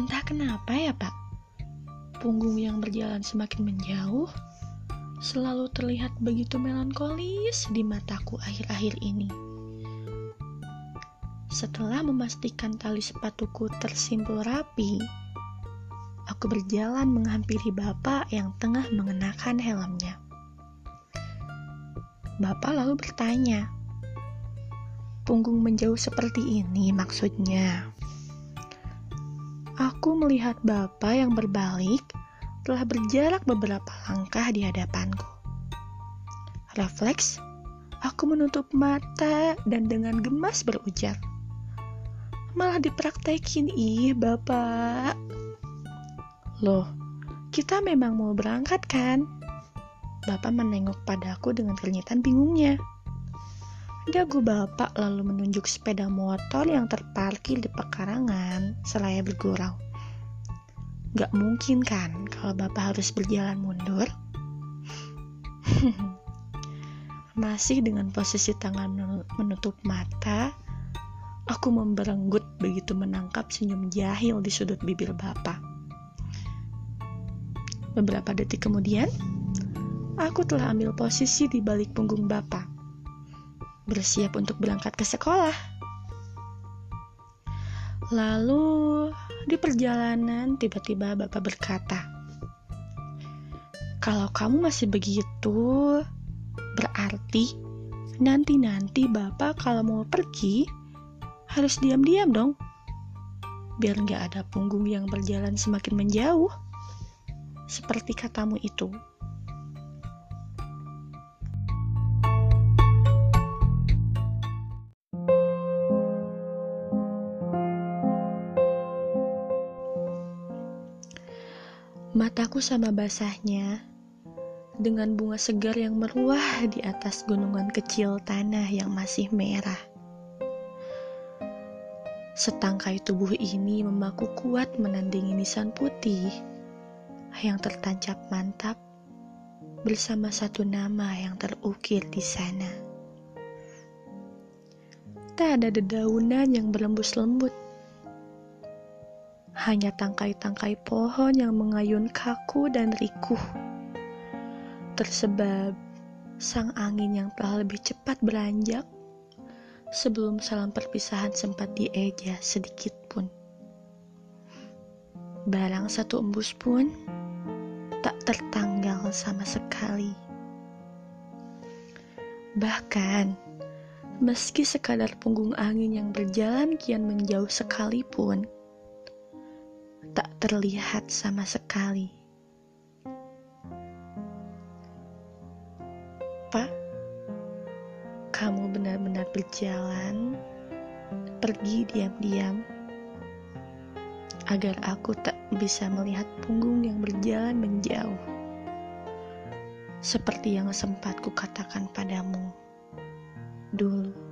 Entah kenapa ya pak, punggung yang berjalan semakin menjauh selalu terlihat begitu melankolis di mataku akhir-akhir ini. Setelah memastikan tali sepatuku tersimpul rapi, aku berjalan menghampiri bapak yang tengah mengenakan helmnya. Bapak lalu bertanya, "Punggung menjauh seperti ini maksudnya?" Aku melihat bapak yang berbalik telah berjarak beberapa langkah di hadapanku. Refleks, aku menutup mata dan dengan gemas berujar. Malah dipraktekin, ih bapak. Loh, kita memang mau berangkat kan? Bapak menengok padaku dengan kenyataan bingungnya. Dagu bapak lalu menunjuk sepeda motor yang terparkir di pekarangan selaya bergurau. Gak mungkin kan kalau bapak harus berjalan mundur? Masih dengan posisi tangan menutup mata, aku memberenggut begitu menangkap senyum jahil di sudut bibir bapak. Beberapa detik kemudian, aku telah ambil posisi di balik punggung bapak bersiap untuk berangkat ke sekolah. Lalu di perjalanan tiba-tiba Bapak berkata, "Kalau kamu masih begitu, berarti nanti-nanti Bapak kalau mau pergi harus diam-diam dong. Biar nggak ada punggung yang berjalan semakin menjauh." Seperti katamu itu. Mataku sama basahnya dengan bunga segar yang meruah di atas gunungan kecil tanah yang masih merah. Setangkai tubuh ini memaku kuat menandingi nisan putih yang tertancap mantap bersama satu nama yang terukir di sana. Tak ada dedaunan yang berembus lembut hanya tangkai-tangkai pohon yang mengayun kaku dan rikuh. Tersebab sang angin yang telah lebih cepat beranjak sebelum salam perpisahan sempat dieja sedikit pun. Barang satu embus pun tak tertanggal sama sekali. Bahkan, meski sekadar punggung angin yang berjalan kian menjauh sekalipun, tak terlihat sama sekali. Pak, kamu benar-benar berjalan, pergi diam-diam, agar aku tak bisa melihat punggung yang berjalan menjauh. Seperti yang sempat kukatakan padamu dulu.